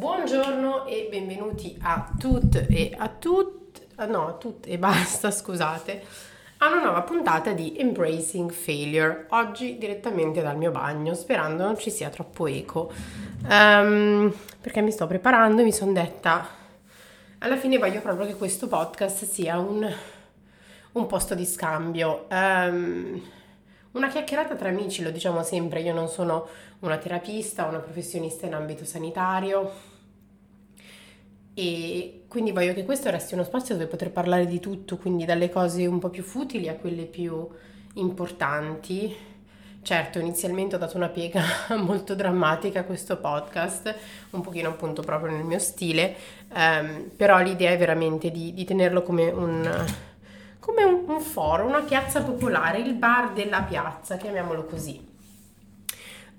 Buongiorno e benvenuti a tutte e a tutte, no, a tutte e basta, scusate, a una nuova puntata di Embracing Failure, oggi direttamente dal mio bagno, sperando non ci sia troppo eco, um, perché mi sto preparando e mi sono detta, alla fine voglio proprio che questo podcast sia un, un posto di scambio. Um, una chiacchierata tra amici, lo diciamo sempre, io non sono una terapista, una professionista in ambito sanitario e quindi voglio che questo resti uno spazio dove poter parlare di tutto, quindi dalle cose un po' più futili a quelle più importanti. Certo, inizialmente ho dato una piega molto drammatica a questo podcast, un pochino appunto proprio nel mio stile, ehm, però l'idea è veramente di, di tenerlo come un come un, un foro, una piazza popolare, il bar della piazza, chiamiamolo così.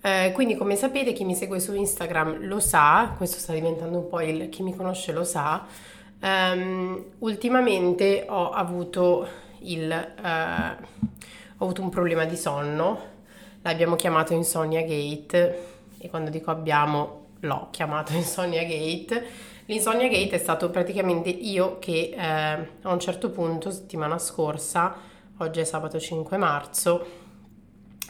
Eh, quindi come sapete chi mi segue su Instagram lo sa, questo sta diventando un po' il chi mi conosce lo sa, um, ultimamente ho avuto, il, uh, ho avuto un problema di sonno, l'abbiamo chiamato Insomnia Gate e quando dico abbiamo l'ho chiamato Insomnia Gate. L'insonnia gate è stato praticamente io che eh, a un certo punto, settimana scorsa, oggi è sabato 5 marzo,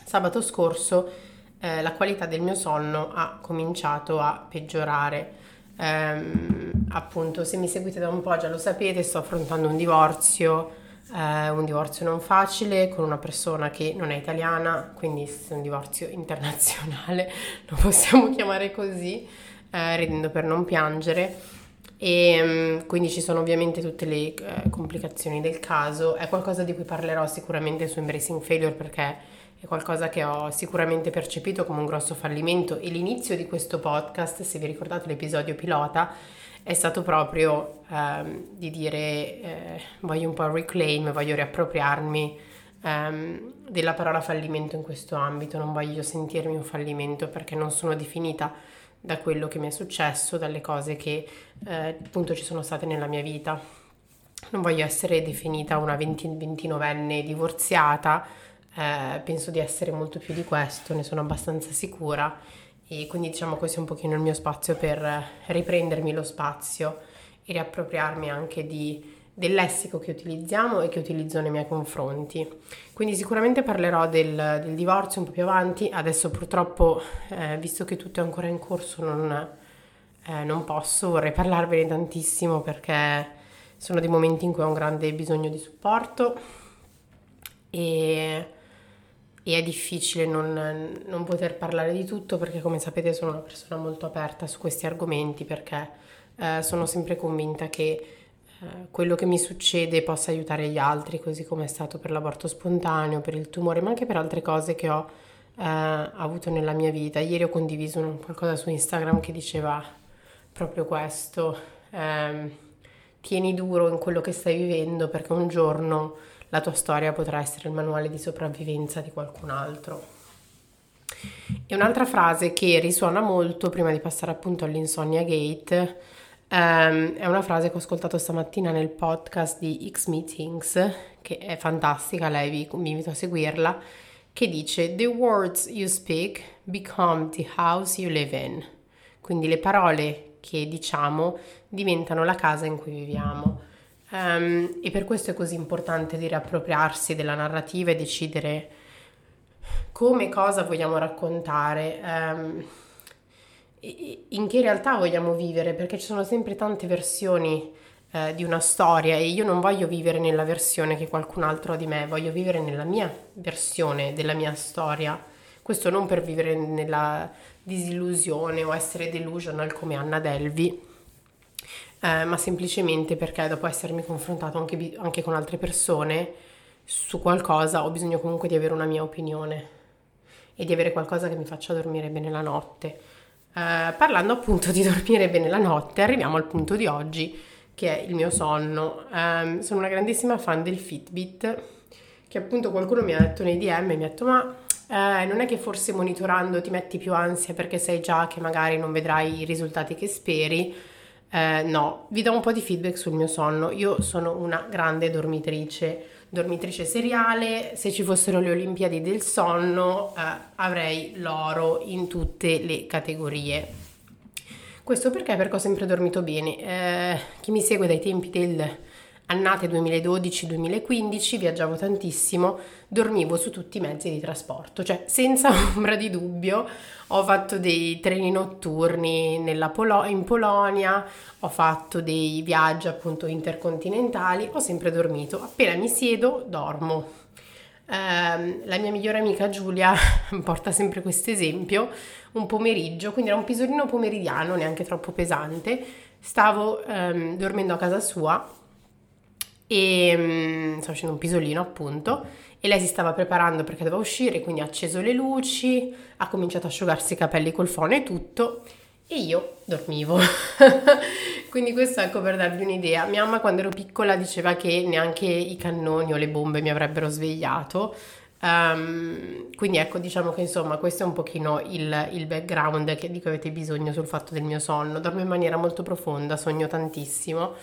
sabato scorso eh, la qualità del mio sonno ha cominciato a peggiorare. Ehm, appunto, se mi seguite da un po' già lo sapete, sto affrontando un divorzio, eh, un divorzio non facile con una persona che non è italiana, quindi è un divorzio internazionale, lo possiamo chiamare così eh, ridendo per non piangere e um, quindi ci sono ovviamente tutte le uh, complicazioni del caso. È qualcosa di cui parlerò sicuramente su Embracing Failure perché è qualcosa che ho sicuramente percepito come un grosso fallimento e l'inizio di questo podcast, se vi ricordate l'episodio pilota, è stato proprio um, di dire eh, voglio un po' reclaim, voglio riappropriarmi um, della parola fallimento in questo ambito, non voglio sentirmi un fallimento perché non sono definita da quello che mi è successo, dalle cose che eh, appunto ci sono state nella mia vita. Non voglio essere definita una 29enne divorziata, eh, penso di essere molto più di questo, ne sono abbastanza sicura. E quindi diciamo questo è un pochino il mio spazio per riprendermi lo spazio e riappropriarmi anche di del lessico che utilizziamo e che utilizzo nei miei confronti. Quindi sicuramente parlerò del, del divorzio un po' più avanti, adesso purtroppo, eh, visto che tutto è ancora in corso, non, eh, non posso, vorrei parlarvene tantissimo perché sono dei momenti in cui ho un grande bisogno di supporto. E, e è difficile non, non, poter parlare di tutto perché come sapete sono una persona molto aperta su questi argomenti perché eh, sono sempre convinta che eh, quello che mi succede possa aiutare gli altri, così come è stato per l'aborto spontaneo, per il tumore, ma anche per altre cose che ho eh, avuto nella mia vita. Ieri ho condiviso qualcosa su Instagram che diceva proprio questo, eh, tieni duro in quello che stai vivendo perché un giorno la tua storia potrà essere il manuale di sopravvivenza di qualcun altro. E un'altra frase che risuona molto prima di passare appunto all'insonnia gate Um, è una frase che ho ascoltato stamattina nel podcast di X Meetings, che è fantastica, lei vi, vi invito a seguirla, che dice The words you speak become the house you live in. Quindi le parole che diciamo diventano la casa in cui viviamo. Um, e per questo è così importante di riappropriarsi della narrativa e decidere come cosa vogliamo raccontare. Um, in che realtà vogliamo vivere, perché ci sono sempre tante versioni eh, di una storia e io non voglio vivere nella versione che qualcun altro ha di me, voglio vivere nella mia versione della mia storia. Questo non per vivere nella disillusione o essere delusional come Anna Delvi, eh, ma semplicemente perché dopo essermi confrontato anche, anche con altre persone su qualcosa ho bisogno comunque di avere una mia opinione e di avere qualcosa che mi faccia dormire bene la notte eh, parlando appunto di dormire bene la notte, arriviamo al punto di oggi che è il mio sonno. Eh, sono una grandissima fan del Fitbit, che appunto qualcuno mi ha detto nei DM, mi ha detto ma eh, non è che forse monitorando ti metti più ansia perché sai già che magari non vedrai i risultati che speri. Eh, no, vi do un po' di feedback sul mio sonno. Io sono una grande dormitrice dormitrice seriale, se ci fossero le Olimpiadi del sonno eh, avrei l'oro in tutte le categorie. Questo perché? Perché ho sempre dormito bene. Eh, chi mi segue dai tempi del annate 2012-2015 viaggiavo tantissimo, dormivo su tutti i mezzi di trasporto, cioè senza ombra di dubbio ho fatto dei treni notturni Polo- in Polonia, ho fatto dei viaggi appunto intercontinentali, ho sempre dormito, appena mi siedo dormo. Eh, la mia migliore amica Giulia porta sempre questo esempio, un pomeriggio, quindi era un pisolino pomeridiano, neanche troppo pesante, stavo ehm, dormendo a casa sua e um, stavo facendo un pisolino appunto e lei si stava preparando perché doveva uscire, quindi ha acceso le luci, ha cominciato a asciugarsi i capelli col phon e tutto e io dormivo. quindi questo ecco per darvi un'idea. Mia mamma quando ero piccola diceva che neanche i cannoni o le bombe mi avrebbero svegliato. Um, quindi ecco, diciamo che insomma questo è un pochino il, il background che, di cui avete bisogno sul fatto del mio sonno. Dormo in maniera molto profonda, sogno tantissimo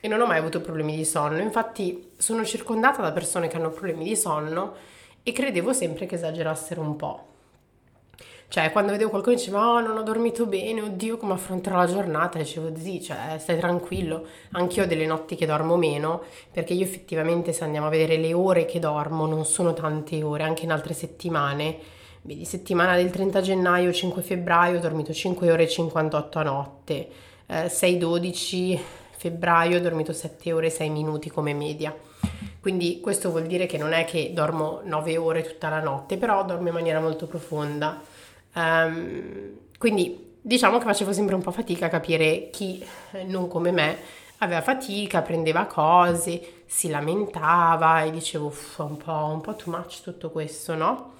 e non ho mai avuto problemi di sonno. Infatti sono circondata da persone che hanno problemi di sonno e credevo sempre che esagerassero un po'. Cioè, quando vedevo qualcuno che diceva, oh, non ho dormito bene, oddio, come affronterò la giornata, dicevo, sì, cioè, stai tranquillo. Anch'io ho delle notti che dormo meno, perché io effettivamente, se andiamo a vedere le ore che dormo, non sono tante ore, anche in altre settimane. Vedi, settimana del 30 gennaio, 5 febbraio, ho dormito 5 ore e 58 a notte, eh, 6-12 febbraio ho dormito 7 ore e 6 minuti come media. Quindi questo vuol dire che non è che dormo 9 ore tutta la notte, però dormo in maniera molto profonda. Um, quindi diciamo che facevo sempre un po' fatica a capire chi eh, non come me aveva fatica, prendeva cose, si lamentava e dicevo un po', un po' too much tutto questo, no?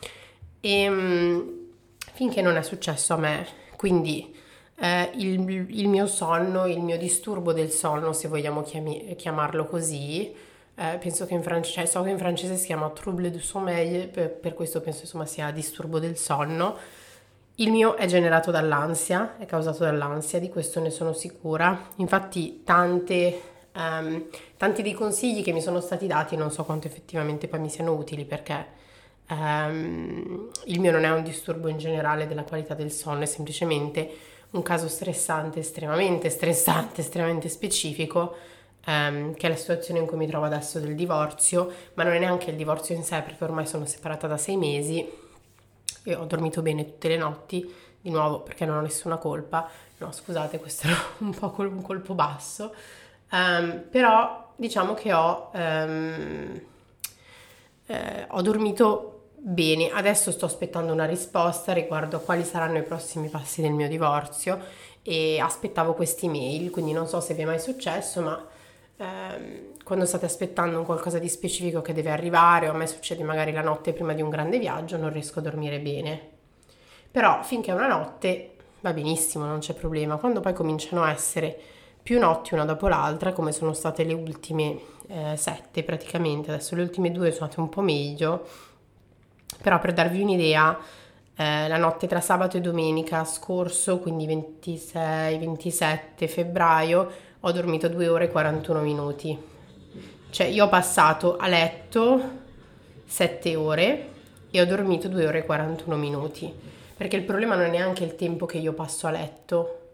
E um, finché non è successo a me, quindi eh, il, il, mio sonno, il mio disturbo del sonno, se vogliamo chiami, chiamarlo così, eh, penso che in francese, cioè, so che in francese si chiama trouble du sommeil, per, per questo penso insomma sia disturbo del sonno. Il mio è generato dall'ansia, è causato dall'ansia, di questo ne sono sicura. Infatti tante, um, tanti dei consigli che mi sono stati dati non so quanto effettivamente poi mi siano utili perché um, il mio non è un disturbo in generale della qualità del sonno, è semplicemente un caso stressante, estremamente stressante, estremamente specifico, ehm, che è la situazione in cui mi trovo adesso del divorzio, ma non è neanche il divorzio in sé perché ormai sono separata da sei mesi e ho dormito bene tutte le notti, di nuovo perché non ho nessuna colpa, no scusate questo era un po' col- un colpo basso, um, però diciamo che ho, um, eh, ho dormito Bene, adesso sto aspettando una risposta riguardo a quali saranno i prossimi passi del mio divorzio e aspettavo questi mail, quindi non so se vi è mai successo, ma ehm, quando state aspettando un qualcosa di specifico che deve arrivare o a me succede magari la notte prima di un grande viaggio, non riesco a dormire bene. Però finché è una notte va benissimo, non c'è problema. Quando poi cominciano a essere più notti una dopo l'altra, come sono state le ultime eh, sette praticamente, adesso le ultime due sono andate un po' meglio, però per darvi un'idea, eh, la notte tra sabato e domenica scorso, quindi 26-27 febbraio, ho dormito 2 ore e 41 minuti. Cioè io ho passato a letto 7 ore e ho dormito 2 ore e 41 minuti. Perché il problema non è neanche il tempo che io passo a letto,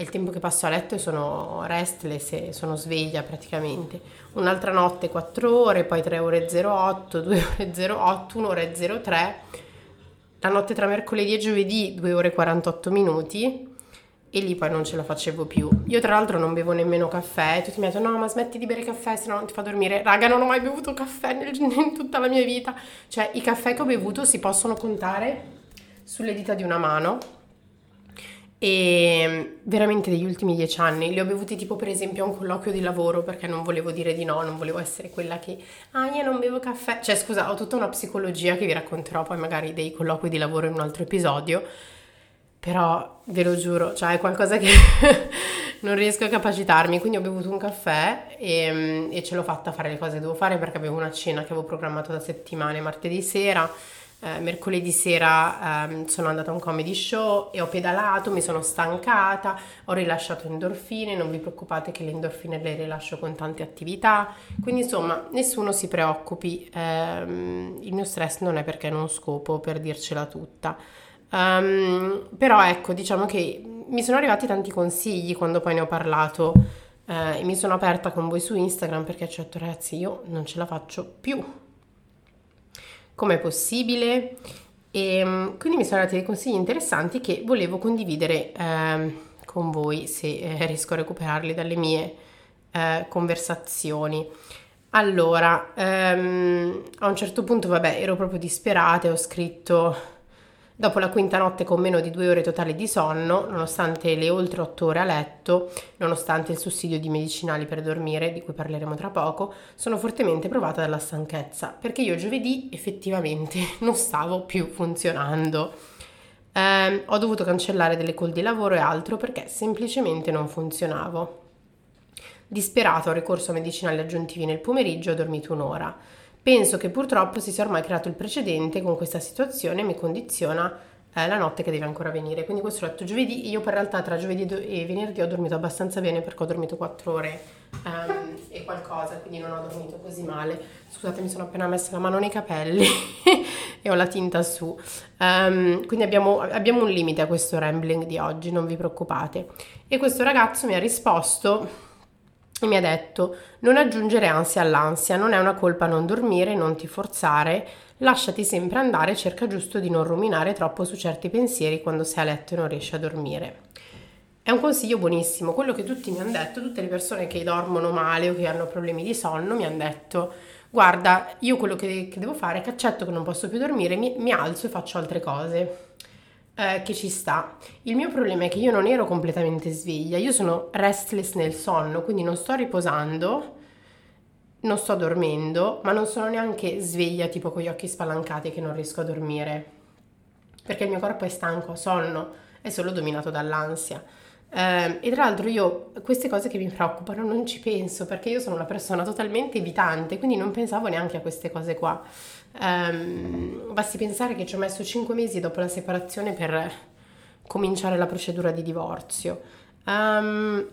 è il tempo che passo a letto e sono restless e sono sveglia praticamente. Un'altra notte 4 ore, poi 3 ore 08, 2 ore 08, 1 ore 03. La notte tra mercoledì e giovedì 2 ore 48 minuti e lì poi non ce la facevo più. Io tra l'altro non bevo nemmeno caffè, tutti mi hanno detto no ma smetti di bere caffè se no non ti fa dormire. Raga non ho mai bevuto caffè nel, in tutta la mia vita. Cioè i caffè che ho bevuto si possono contare sulle dita di una mano e veramente degli ultimi dieci anni li ho bevuti tipo per esempio a un colloquio di lavoro perché non volevo dire di no, non volevo essere quella che ah io non bevo caffè, cioè scusa ho tutta una psicologia che vi racconterò poi magari dei colloqui di lavoro in un altro episodio però ve lo giuro, cioè è qualcosa che non riesco a capacitarmi, quindi ho bevuto un caffè e, e ce l'ho fatta a fare le cose che devo fare perché avevo una cena che avevo programmato da settimane martedì sera eh, mercoledì sera ehm, sono andata a un comedy show e ho pedalato, mi sono stancata, ho rilasciato endorfine, non vi preoccupate che le endorfine le rilascio con tante attività, quindi insomma nessuno si preoccupi, ehm, il mio stress non è perché non scopo per dircela tutta. Um, però ecco, diciamo che mi sono arrivati tanti consigli quando poi ne ho parlato eh, e mi sono aperta con voi su Instagram perché ho detto ragazzi io non ce la faccio più. Com'è possibile? E ehm, quindi mi sono arrivati dei consigli interessanti che volevo condividere eh, con voi se eh, riesco a recuperarli dalle mie eh, conversazioni. Allora, ehm, a un certo punto, vabbè, ero proprio disperata e ho scritto dopo la quinta notte con meno di due ore totali di sonno, nonostante le oltre otto ore a letto, nonostante il sussidio di medicinali per dormire, di cui parleremo tra poco, sono fortemente provata dalla stanchezza, perché io giovedì effettivamente non stavo più funzionando. Eh, ho dovuto cancellare delle call di lavoro e altro perché semplicemente non funzionavo. Disperato ho ricorso a medicinali aggiuntivi nel pomeriggio e ho dormito un'ora. Penso che purtroppo si sia ormai creato il precedente con questa situazione mi condiziona eh, la notte che deve ancora venire. Quindi questo l'ho letto giovedì. Io per realtà tra giovedì e venerdì ho dormito abbastanza bene perché ho dormito 4 ore um, e qualcosa, quindi non ho dormito così male. Scusate, mi sono appena messa la mano nei capelli e ho la tinta su. Um, quindi abbiamo, abbiamo un limite a questo rambling di oggi, non vi preoccupate. E questo ragazzo mi ha risposto e mi ha detto non aggiungere ansia all'ansia, non è una colpa non dormire, non ti forzare, lasciati sempre andare, cerca giusto di non ruminare troppo su certi pensieri quando sei a letto e non riesci a dormire. È un consiglio buonissimo, quello che tutti mi hanno detto, tutte le persone che dormono male o che hanno problemi di sonno mi hanno detto guarda, io quello che, che devo fare è che accetto che non posso più dormire, mi, mi alzo e faccio altre cose eh, che ci sta. Il mio problema è che io non ero completamente sveglia, io sono restless nel sonno, quindi non sto riposando, non sto dormendo, ma non sono neanche sveglia tipo con gli occhi spalancati che non riesco a dormire. Perché il mio corpo è stanco, sonno, è solo dominato dall'ansia. Eh, e tra l'altro io queste cose che mi preoccupano non ci penso perché io sono una persona totalmente evitante, quindi non pensavo neanche a queste cose qua. Um, basti pensare che ci ho messo 5 mesi dopo la separazione per cominciare la procedura di divorzio. Um,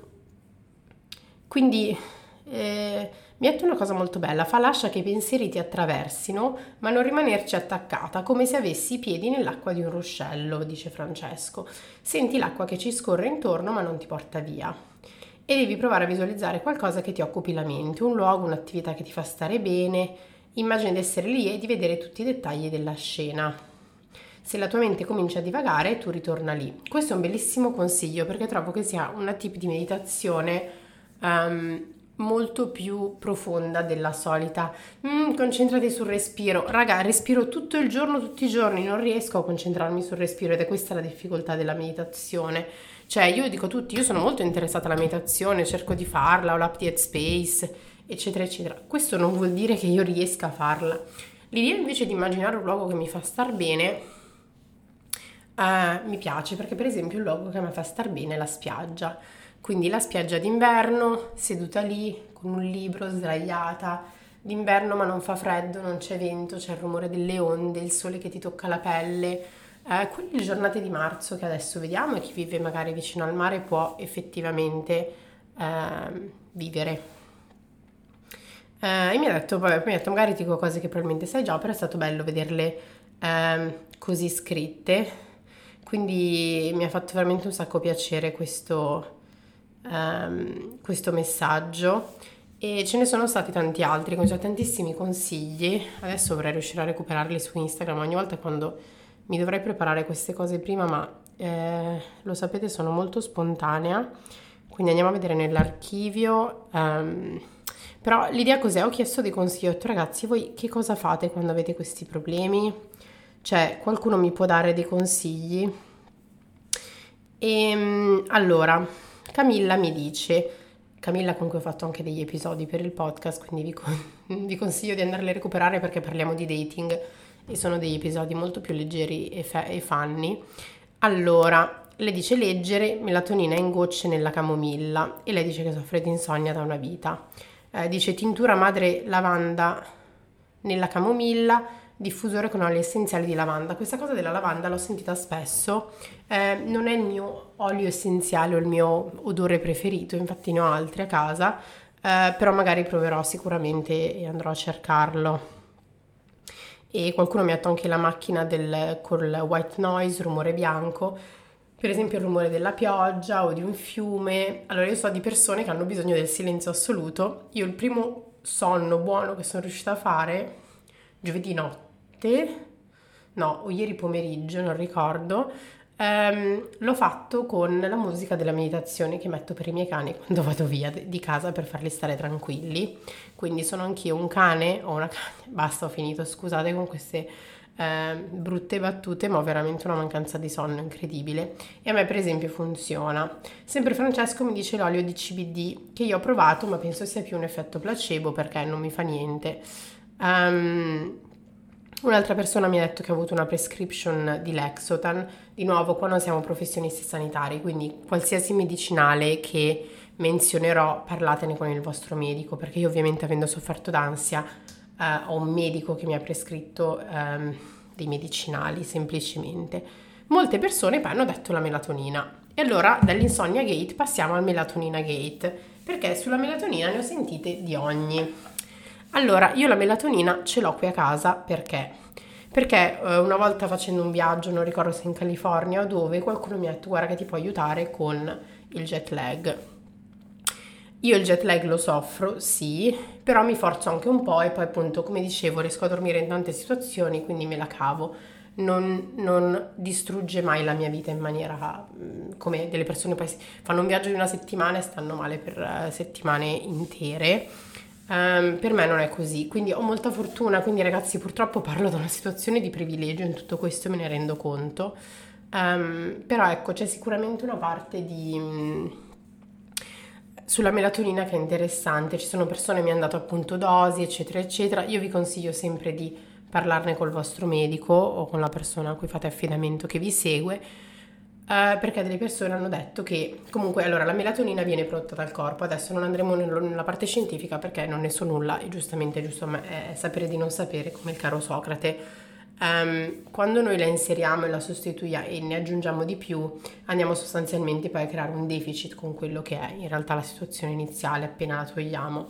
quindi eh, mi ha detto una cosa molto bella, fa lascia che i pensieri ti attraversino, ma non rimanerci attaccata, come se avessi i piedi nell'acqua di un ruscello, dice Francesco. Senti l'acqua che ci scorre intorno, ma non ti porta via. E devi provare a visualizzare qualcosa che ti occupi la mente, un luogo, un'attività che ti fa stare bene, Immagina di essere lì e di vedere tutti i dettagli della scena. Se la tua mente comincia a divagare, tu ritorna lì. Questo è un bellissimo consiglio perché trovo che sia una tip di meditazione um, molto più profonda della solita. Mm, concentrati sul respiro. Raga, respiro tutto il giorno, tutti i giorni, non riesco a concentrarmi sul respiro ed è questa la difficoltà della meditazione. Cioè, io dico a tutti, io sono molto interessata alla meditazione, cerco di farla, ho l'app Headspace, eccetera, eccetera. Questo non vuol dire che io riesca a farla. L'idea invece di immaginare un luogo che mi fa star bene uh, mi piace perché per esempio il luogo che mi fa star bene è la spiaggia. Quindi la spiaggia d'inverno, seduta lì con un libro, sdraiata, d'inverno ma non fa freddo, non c'è vento, c'è il rumore delle onde, il sole che ti tocca la pelle. Eh, quelle giornate di marzo che adesso vediamo e chi vive magari vicino al mare può effettivamente eh, vivere. Eh, e mi ha detto, vabbè, mi ha detto magari dico cose che probabilmente sai già, però è stato bello vederle eh, così scritte, quindi mi ha fatto veramente un sacco piacere questo, ehm, questo messaggio e ce ne sono stati tanti altri, con tantissimi consigli, adesso vorrei riuscire a recuperarli su Instagram ogni volta quando mi dovrei preparare queste cose prima, ma eh, lo sapete sono molto spontanea, quindi andiamo a vedere nell'archivio. Um, però l'idea cos'è? Ho chiesto dei consigli, ho detto ragazzi, voi che cosa fate quando avete questi problemi? Cioè, qualcuno mi può dare dei consigli? E ehm, allora, Camilla mi dice, Camilla con cui ho fatto anche degli episodi per il podcast, quindi vi, con, vi consiglio di andarli a recuperare perché parliamo di dating e sono degli episodi molto più leggeri e, fa- e funny. Allora, le dice leggere melatonina in gocce nella camomilla e lei dice che soffre di insonnia da una vita eh, dice tintura madre lavanda nella camomilla, diffusore con oli essenziali di lavanda. Questa cosa della lavanda l'ho sentita spesso, eh, non è il mio olio essenziale o il mio odore preferito, infatti ne ho altri a casa, eh, però magari proverò sicuramente e andrò a cercarlo. E qualcuno mi ha detto anche la macchina del, col white noise, rumore bianco. per esempio il rumore della pioggia o di un fiume. Allora io so di persone che hanno bisogno del silenzio assoluto. Io il primo sonno buono che sono riuscita a fare giovedì notte, no, o ieri pomeriggio, non ricordo, ehm, l'ho fatto con la musica della meditazione che metto per i miei cani quando vado via di casa per farli stare tranquilli. Quindi sono anch'io un cane o una cane. Basta, ho finito, scusate con queste eh, brutte battute, ma ho veramente una mancanza di sonno incredibile. E a me, per esempio, funziona. Sempre Francesco mi dice l'olio di CBD che io ho provato, ma penso sia più un effetto placebo perché non mi fa niente. Um, Un'altra persona mi ha detto che ha avuto una prescription di Lexotan. Di nuovo, qua non siamo professionisti sanitari, quindi qualsiasi medicinale che menzionerò, parlatene con il vostro medico, perché io ovviamente avendo sofferto d'ansia eh, ho un medico che mi ha prescritto ehm, dei medicinali semplicemente. Molte persone poi hanno detto la melatonina. E allora dall'insonnia gate passiamo al melatonina gate, perché sulla melatonina ne ho sentite di ogni. Allora, io la melatonina ce l'ho qui a casa perché? Perché eh, una volta facendo un viaggio, non ricordo se in California o dove, qualcuno mi ha detto guarda che ti può aiutare con il jet lag. Io il jet lag lo soffro, sì, però mi forzo anche un po' e poi appunto, come dicevo, riesco a dormire in tante situazioni, quindi me la cavo. Non, non distrugge mai la mia vita in maniera mm, come delle persone poi fanno un viaggio di una settimana e stanno male per uh, settimane intere. Um, per me non è così, quindi ho molta fortuna, quindi ragazzi purtroppo parlo da una situazione di privilegio in tutto questo, me ne rendo conto. Um, però ecco, c'è sicuramente una parte di mm, sulla melatonina che è interessante, ci sono persone che mi hanno dato appunto dosi, eccetera, eccetera. Io vi consiglio sempre di parlarne col vostro medico o con la persona a cui fate affidamento che vi segue, eh, perché delle persone hanno detto che comunque allora la melatonina viene prodotta dal corpo. Adesso non andremo nella parte scientifica perché non ne so nulla e giustamente giusto me, è sapere di non sapere, come il caro Socrate Um, quando noi la inseriamo e la sostituiamo e ne aggiungiamo di più, andiamo sostanzialmente poi a creare un deficit con quello che è in realtà la situazione iniziale appena la togliamo.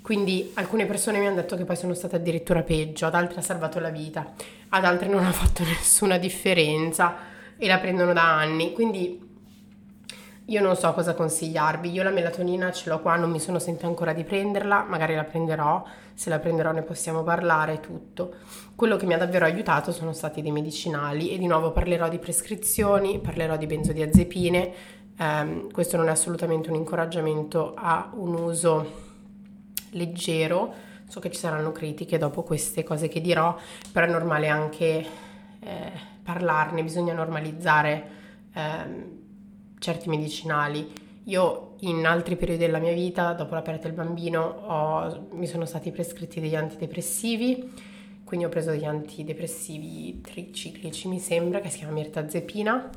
Quindi alcune persone mi hanno detto che poi sono state addirittura peggio, ad altre ha salvato la vita, ad altre non ha fatto nessuna differenza e la prendono da anni. Quindi io non so cosa consigliarvi, io la melatonina ce l'ho qua, non mi sono sentita ancora di prenderla, magari la prenderò, se la prenderò ne possiamo parlare, tutto. Quello che mi ha davvero aiutato sono stati dei medicinali e di nuovo parlerò di prescrizioni, parlerò di benzodiazepine, um, questo non è assolutamente un incoraggiamento a un uso leggero, so che ci saranno critiche dopo queste cose che dirò, però è normale anche eh, parlarne, bisogna normalizzare. Eh, certi medicinali. Io in altri periodi della mia vita, dopo la perdita del bambino, ho, mi sono stati prescritti degli antidepressivi, quindi ho preso degli antidepressivi triciclici, mi sembra, che si chiama mirtazepina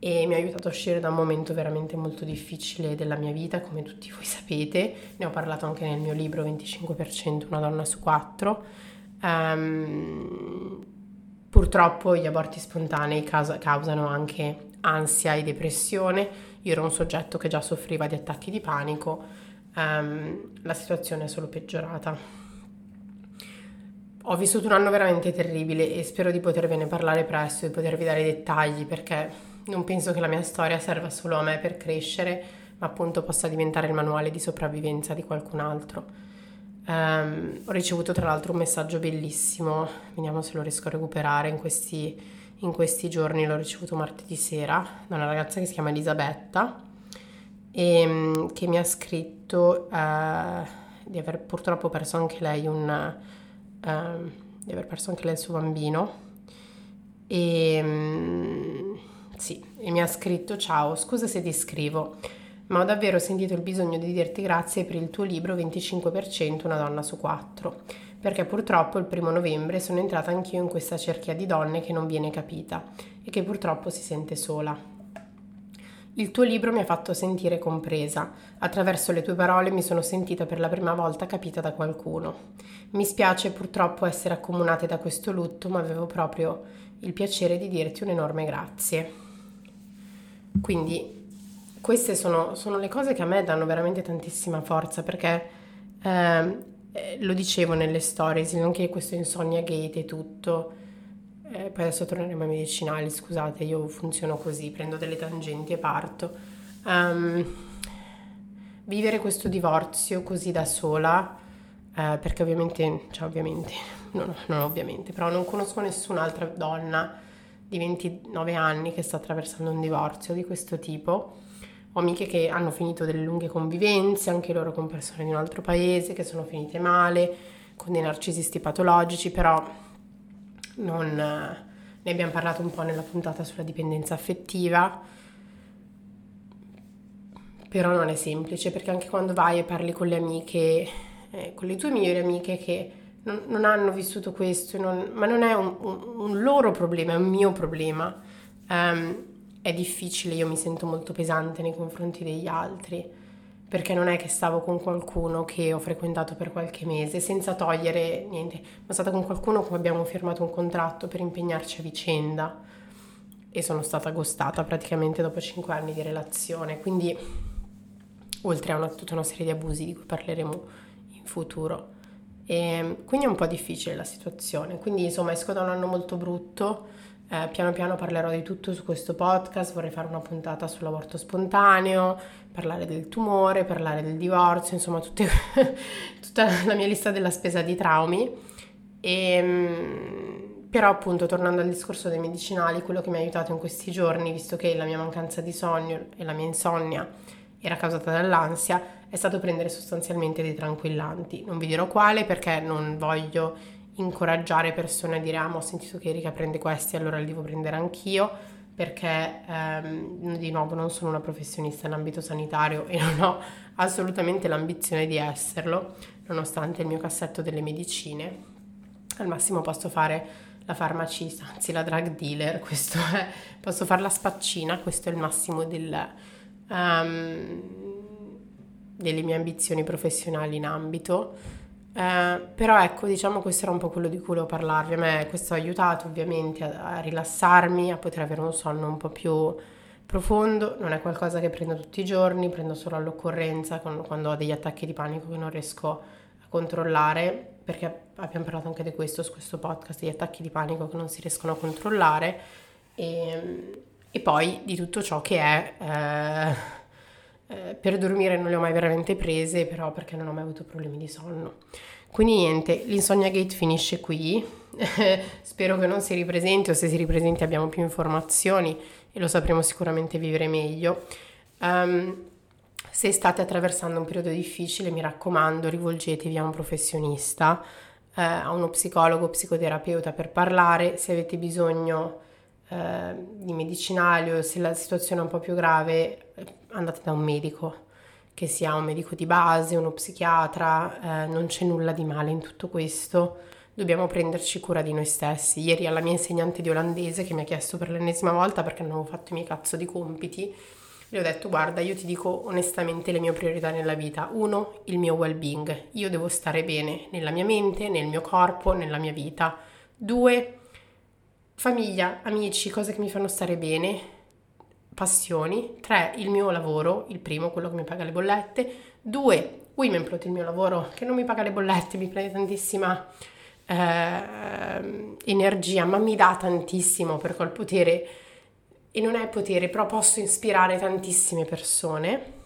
e mi ha aiutato a uscire da un momento veramente molto difficile della mia vita, come tutti voi sapete. Ne ho parlato anche nel mio libro 25%, una donna su quattro. Um, purtroppo gli aborti spontanei causa, causano anche ansia e depressione, io ero un soggetto che già soffriva di attacchi di panico, um, la situazione è solo peggiorata. Ho vissuto un anno veramente terribile e spero di potervene parlare presto e potervi dare dettagli perché non penso che la mia storia serva solo a me per crescere, ma appunto possa diventare il manuale di sopravvivenza di qualcun altro. Um, ho ricevuto tra l'altro un messaggio bellissimo, vediamo se lo riesco a recuperare in questi in questi giorni. L'ho ricevuto martedì sera da una ragazza che si chiama Elisabetta e ehm, che mi ha scritto uh, di aver purtroppo perso anche lei un uh, di aver perso anche lei il suo bambino. E um, sì, e mi ha scritto ciao, scusa se ti scrivo ma ho davvero sentito il bisogno di dirti grazie per il tuo libro 25% una donna su quattro perché purtroppo il primo novembre sono entrata anch'io in questa cerchia di donne che non viene capita e che purtroppo si sente sola. Il tuo libro mi ha fatto sentire compresa, attraverso le tue parole mi sono sentita per la prima volta capita da qualcuno. Mi spiace purtroppo essere accomunate da questo lutto, ma avevo proprio il piacere di dirti un enorme grazie. Quindi queste sono, sono le cose che a me danno veramente tantissima forza perché eh, eh, lo dicevo nelle stories, anche questo insonnia gate e tutto, eh, poi adesso torneremo ai medicinali, scusate, io funziono così, prendo delle tangenti e parto. Um, vivere questo divorzio così da sola, eh, perché ovviamente, cioè ovviamente, non, non ovviamente, però non conosco nessun'altra donna di 29 anni che sta attraversando un divorzio di questo tipo. Ho amiche che hanno finito delle lunghe convivenze, anche loro con persone di un altro paese, che sono finite male, con dei narcisisti patologici, però non, ne abbiamo parlato un po' nella puntata sulla dipendenza affettiva, però non è semplice perché anche quando vai e parli con le amiche, eh, con le tue migliori amiche che non, non hanno vissuto questo, non, ma non è un, un, un, loro problema, è un mio problema. Um, è difficile, io mi sento molto pesante nei confronti degli altri perché non è che stavo con qualcuno che ho frequentato per qualche mese senza togliere niente, ma stata con qualcuno con cui abbiamo firmato un contratto per impegnarci a vicenda e sono stata gostata praticamente dopo 5 anni di relazione, quindi oltre a una, tutta una serie di abusi di cui parleremo in futuro. E quindi è un po' difficile la situazione, quindi insomma esco da un anno molto brutto eh, piano piano parlerò di tutto su questo podcast, vorrei fare una puntata sull'aborto spontaneo, parlare del tumore, parlare del divorzio, insomma tutte, tutta la mia lista della spesa di traumi. E, ehm, però appunto tornando al discorso dei medicinali, quello che mi ha aiutato in questi giorni, visto che la mia mancanza di sonno e la mia insonnia era causata dall'ansia, è stato prendere sostanzialmente dei tranquillanti. Non vi dirò quale perché non voglio incoraggiare persone a dire ah ho sentito che Erika prende questi allora li devo prendere anch'io. Perché ehm, di nuovo non sono una professionista in ambito sanitario e non ho assolutamente l'ambizione di esserlo nonostante il mio cassetto delle medicine. Al massimo posso fare la farmacista anzi la drug dealer questo è posso fare la spaccina questo è il massimo del, um, delle mie ambizioni professionali in ambito eh, però ecco, diciamo questo era un po' quello di cui volevo parlarvi. A me questo ha aiutato ovviamente a, a rilassarmi, a poter avere un sonno un po' più profondo. Non è qualcosa che prendo tutti i giorni, prendo solo all'occorrenza con, quando ho degli attacchi di panico che non riesco a controllare, perché abbiamo parlato anche di questo su questo podcast, degli attacchi di panico che non si riescono a controllare. E, e poi di tutto ciò che è... Eh, eh, per dormire non le ho mai veramente prese, però perché non ho mai avuto problemi di sonno. Quindi niente, l'insonnia gate finisce qui. Spero che non si ripresenti o se si ripresenti abbiamo più informazioni e lo sapremo sicuramente vivere meglio. Um, se state attraversando un periodo difficile, mi raccomando, rivolgetevi a un professionista, eh, a uno psicologo, psicoterapeuta per parlare. Se avete bisogno eh, di medicinali o se la situazione è un po' più grave, andate da un medico, che sia un medico di base, uno psichiatra, eh, non c'è nulla di male in tutto questo. Dobbiamo prenderci cura di noi stessi. Ieri alla mia insegnante di olandese che mi ha chiesto per l'ennesima volta perché non avevo fatto i miei cazzo di compiti, le ho detto guarda io ti dico onestamente le mie priorità nella vita. Uno, il mio well-being. Io devo stare bene nella mia mente, nel mio corpo, nella mia vita. Due, famiglia, amici, cose che mi fanno stare bene, passioni. Tre, il mio lavoro, il primo, quello che mi paga le bollette. Due, Womenplot, il mio lavoro che non mi paga le bollette, mi prende tantissima eh, energia, ma mi dà tantissimo ho il potere, e non è potere, però posso ispirare tantissime persone.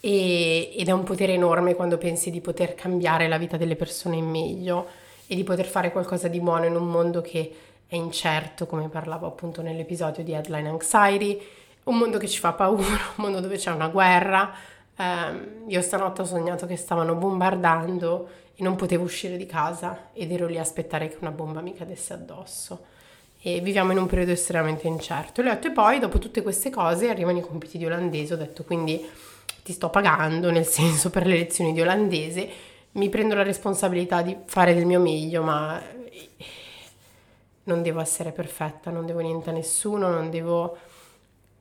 E, ed è un potere enorme quando pensi di poter cambiare la vita delle persone in meglio e di poter fare qualcosa di buono in un mondo che è incerto, come parlavo appunto nell'episodio di Headline Anxiety, un mondo che ci fa paura, un mondo dove c'è una guerra. Eh, io stanotte ho sognato che stavano bombardando e non potevo uscire di casa ed ero lì a aspettare che una bomba mi cadesse addosso. E viviamo in un periodo estremamente incerto. E ho detto, e poi dopo tutte queste cose arrivano i compiti di olandese. Ho detto, quindi ti sto pagando, nel senso per le lezioni di olandese, mi prendo la responsabilità di fare del mio meglio, ma non devo essere perfetta, non devo niente a nessuno, non devo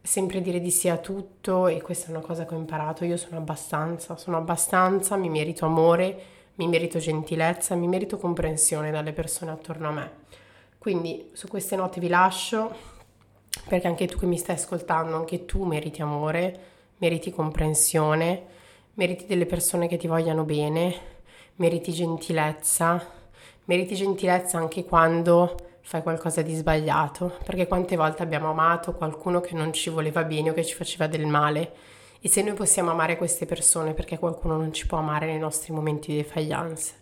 sempre dire di sì a tutto e questa è una cosa che ho imparato, io sono abbastanza, sono abbastanza, mi merito amore, mi merito gentilezza, mi merito comprensione dalle persone attorno a me. Quindi su queste note vi lascio perché anche tu che mi stai ascoltando, anche tu meriti amore, meriti comprensione, meriti delle persone che ti vogliano bene, meriti gentilezza, meriti gentilezza anche quando fai qualcosa di sbagliato, perché quante volte abbiamo amato qualcuno che non ci voleva bene o che ci faceva del male. E se noi possiamo amare queste persone, perché qualcuno non ci può amare nei nostri momenti di defiance.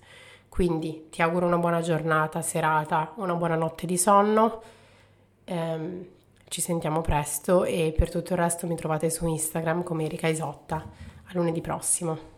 Quindi ti auguro una buona giornata, serata, una buona notte di sonno. Ehm, ci sentiamo presto e per tutto il resto mi trovate su Instagram come Erika Isotta. A lunedì prossimo.